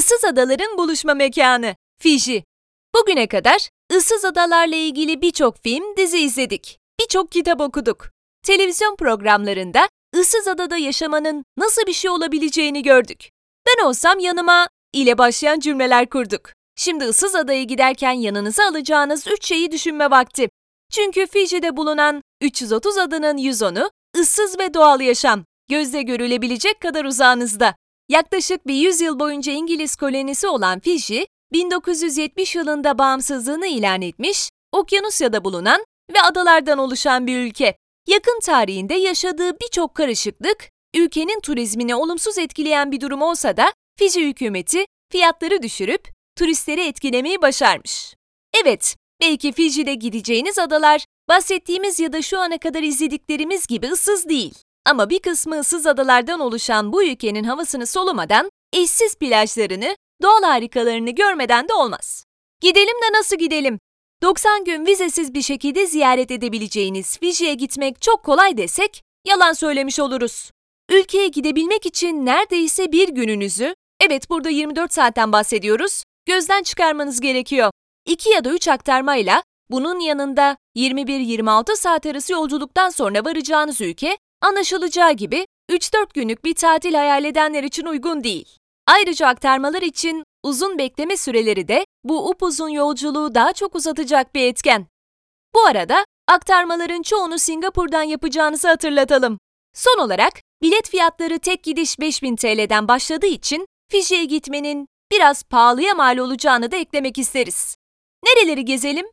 Issız adaların buluşma mekanı, Fiji. Bugüne kadar ıssız adalarla ilgili birçok film, dizi izledik. Birçok kitap okuduk. Televizyon programlarında ıssız adada yaşamanın nasıl bir şey olabileceğini gördük. Ben olsam yanıma ile başlayan cümleler kurduk. Şimdi ıssız adaya giderken yanınıza alacağınız üç şeyi düşünme vakti. Çünkü Fiji'de bulunan 330 adanın 110'u ıssız ve doğal yaşam, gözle görülebilecek kadar uzağınızda. Yaklaşık bir yüzyıl boyunca İngiliz kolonisi olan Fiji, 1970 yılında bağımsızlığını ilan etmiş, Okyanusya'da bulunan ve adalardan oluşan bir ülke. Yakın tarihinde yaşadığı birçok karışıklık, ülkenin turizmini olumsuz etkileyen bir durum olsa da Fiji hükümeti fiyatları düşürüp turistleri etkilemeyi başarmış. Evet, belki Fiji'de gideceğiniz adalar bahsettiğimiz ya da şu ana kadar izlediklerimiz gibi ıssız değil. Ama bir kısmı ıssız adalardan oluşan bu ülkenin havasını solumadan, eşsiz plajlarını, doğal harikalarını görmeden de olmaz. Gidelim de nasıl gidelim? 90 gün vizesiz bir şekilde ziyaret edebileceğiniz Fiji'ye gitmek çok kolay desek, yalan söylemiş oluruz. Ülkeye gidebilmek için neredeyse bir gününüzü, evet burada 24 saatten bahsediyoruz, gözden çıkarmanız gerekiyor. 2 ya da 3 aktarmayla bunun yanında 21-26 saat arası yolculuktan sonra varacağınız ülke anlaşılacağı gibi 3-4 günlük bir tatil hayal edenler için uygun değil. Ayrıca aktarmalar için uzun bekleme süreleri de bu upuzun yolculuğu daha çok uzatacak bir etken. Bu arada aktarmaların çoğunu Singapur'dan yapacağınızı hatırlatalım. Son olarak bilet fiyatları tek gidiş 5000 TL'den başladığı için Fiji'ye gitmenin biraz pahalıya mal olacağını da eklemek isteriz. Nereleri gezelim?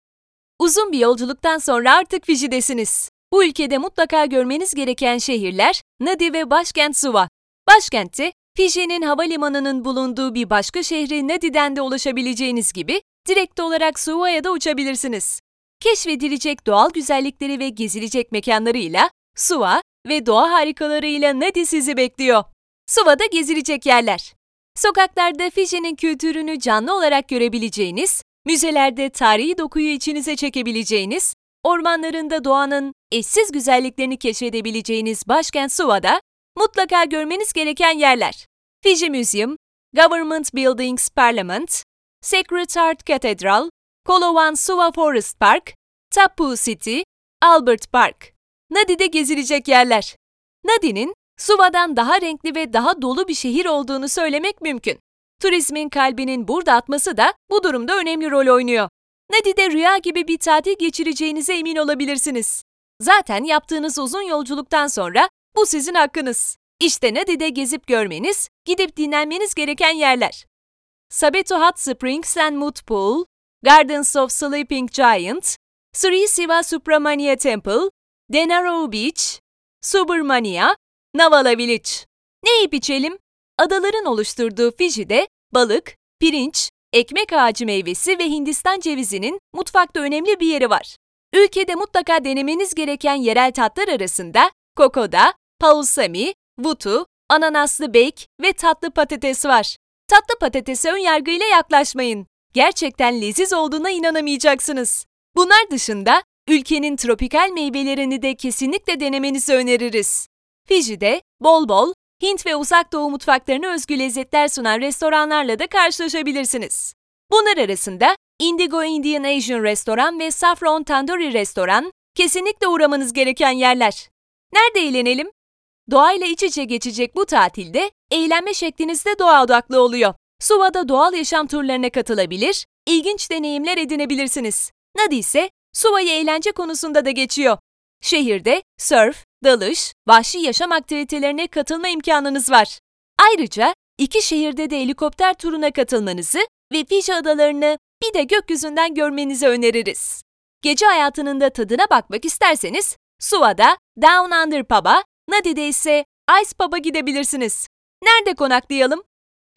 Uzun bir yolculuktan sonra artık Fiji'desiniz. Bu ülkede mutlaka görmeniz gereken şehirler Nadi ve başkent Suva. Başkentte Fiji'nin havalimanının bulunduğu bir başka şehri Nadi'den de ulaşabileceğiniz gibi direkt olarak Suva'ya da uçabilirsiniz. Keşfedilecek doğal güzellikleri ve gezilecek mekanlarıyla Suva ve doğa harikalarıyla Nadi sizi bekliyor. Suva'da gezilecek yerler. Sokaklarda Fiji'nin kültürünü canlı olarak görebileceğiniz, müzelerde tarihi dokuyu içinize çekebileceğiniz, ormanlarında doğanın eşsiz güzelliklerini keşfedebileceğiniz başkent Suva'da mutlaka görmeniz gereken yerler. Fiji Museum, Government Buildings Parliament, Sacred Heart Cathedral, Kolowan Suva Forest Park, Tapu City, Albert Park. Nadi'de gezilecek yerler. Nadi'nin Suva'dan daha renkli ve daha dolu bir şehir olduğunu söylemek mümkün. Turizmin kalbinin burada atması da bu durumda önemli rol oynuyor. Nadi'de rüya gibi bir tatil geçireceğinize emin olabilirsiniz. Zaten yaptığınız uzun yolculuktan sonra bu sizin hakkınız. İşte Nadi'de gezip görmeniz, gidip dinlenmeniz gereken yerler. Sabeto Hot Springs and Mood Pool, Gardens of Sleeping Giant, Sri Siva Subramania Temple, Denaro Beach, Subramania, Navala Village. Ne yiyip içelim? Adaların oluşturduğu Fiji'de balık, pirinç, ekmek ağacı meyvesi ve Hindistan cevizinin mutfakta önemli bir yeri var. Ülkede mutlaka denemeniz gereken yerel tatlar arasında kokoda, paulsami, vutu, ananaslı bek ve tatlı patates var. Tatlı patatese ön yargıyla yaklaşmayın. Gerçekten leziz olduğuna inanamayacaksınız. Bunlar dışında ülkenin tropikal meyvelerini de kesinlikle denemenizi öneririz. Fiji'de bol bol Hint ve Uzak Doğu mutfaklarına özgü lezzetler sunan restoranlarla da karşılaşabilirsiniz. Bunlar arasında Indigo Indian Asian Restoran ve Saffron Tandoori Restoran kesinlikle uğramanız gereken yerler. Nerede eğlenelim? Doğayla iç içe geçecek bu tatilde eğlenme şekliniz de doğa odaklı oluyor. Suva'da doğal yaşam turlarına katılabilir, ilginç deneyimler edinebilirsiniz. Nadi ise Suva'yı eğlence konusunda da geçiyor. Şehirde surf, dalış, vahşi yaşam aktivitelerine katılma imkanınız var. Ayrıca iki şehirde de helikopter turuna katılmanızı ve Fiji adalarını bir de gökyüzünden görmenizi öneririz. Gece hayatının da tadına bakmak isterseniz Suva'da Down Under Pub'a, Nadi'de ise Ice Pub'a gidebilirsiniz. Nerede konaklayalım?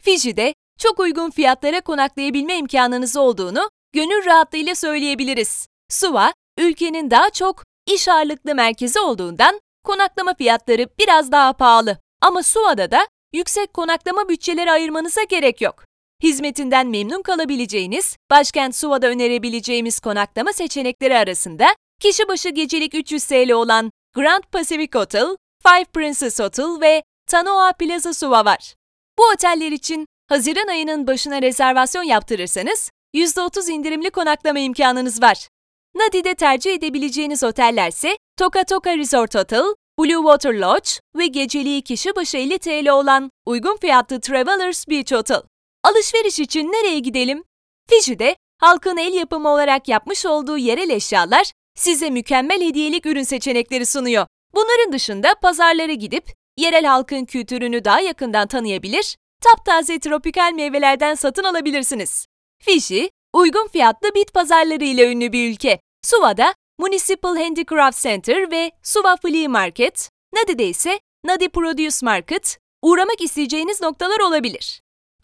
Fiji'de çok uygun fiyatlara konaklayabilme imkanınız olduğunu gönül rahatlığıyla söyleyebiliriz. Suva, ülkenin daha çok iş ağırlıklı merkezi olduğundan konaklama fiyatları biraz daha pahalı. Ama Suva'da da yüksek konaklama bütçeleri ayırmanıza gerek yok. Hizmetinden memnun kalabileceğiniz, başkent Suva'da önerebileceğimiz konaklama seçenekleri arasında kişi başı gecelik 300 TL olan Grand Pacific Hotel, Five Princess Hotel ve Tanoa Plaza Suva var. Bu oteller için Haziran ayının başına rezervasyon yaptırırsanız %30 indirimli konaklama imkanınız var. Nadi'de tercih edebileceğiniz otellerse Toka Toka Resort Hotel, Blue Water Lodge ve geceliği kişi başı 50 TL olan uygun fiyatlı Travelers Beach Hotel. Alışveriş için nereye gidelim? Fiji'de halkın el yapımı olarak yapmış olduğu yerel eşyalar size mükemmel hediyelik ürün seçenekleri sunuyor. Bunların dışında pazarlara gidip yerel halkın kültürünü daha yakından tanıyabilir, taptaze tropikal meyvelerden satın alabilirsiniz. Fiji, uygun fiyatlı bit pazarları ile ünlü bir ülke. Suva'da Municipal Handicraft Center ve Suva Flea Market, Nadi'de ise Nadi Produce Market, uğramak isteyeceğiniz noktalar olabilir.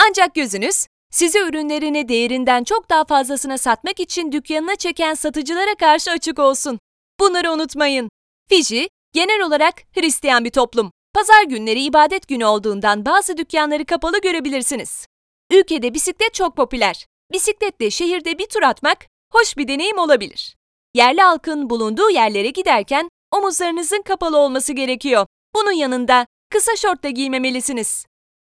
Ancak gözünüz, sizi ürünlerini değerinden çok daha fazlasına satmak için dükkanına çeken satıcılara karşı açık olsun. Bunları unutmayın. Fiji, genel olarak Hristiyan bir toplum. Pazar günleri ibadet günü olduğundan bazı dükkanları kapalı görebilirsiniz. Ülkede bisiklet çok popüler. Bisikletle şehirde bir tur atmak hoş bir deneyim olabilir. Yerli halkın bulunduğu yerlere giderken omuzlarınızın kapalı olması gerekiyor. Bunun yanında kısa şort da giymemelisiniz.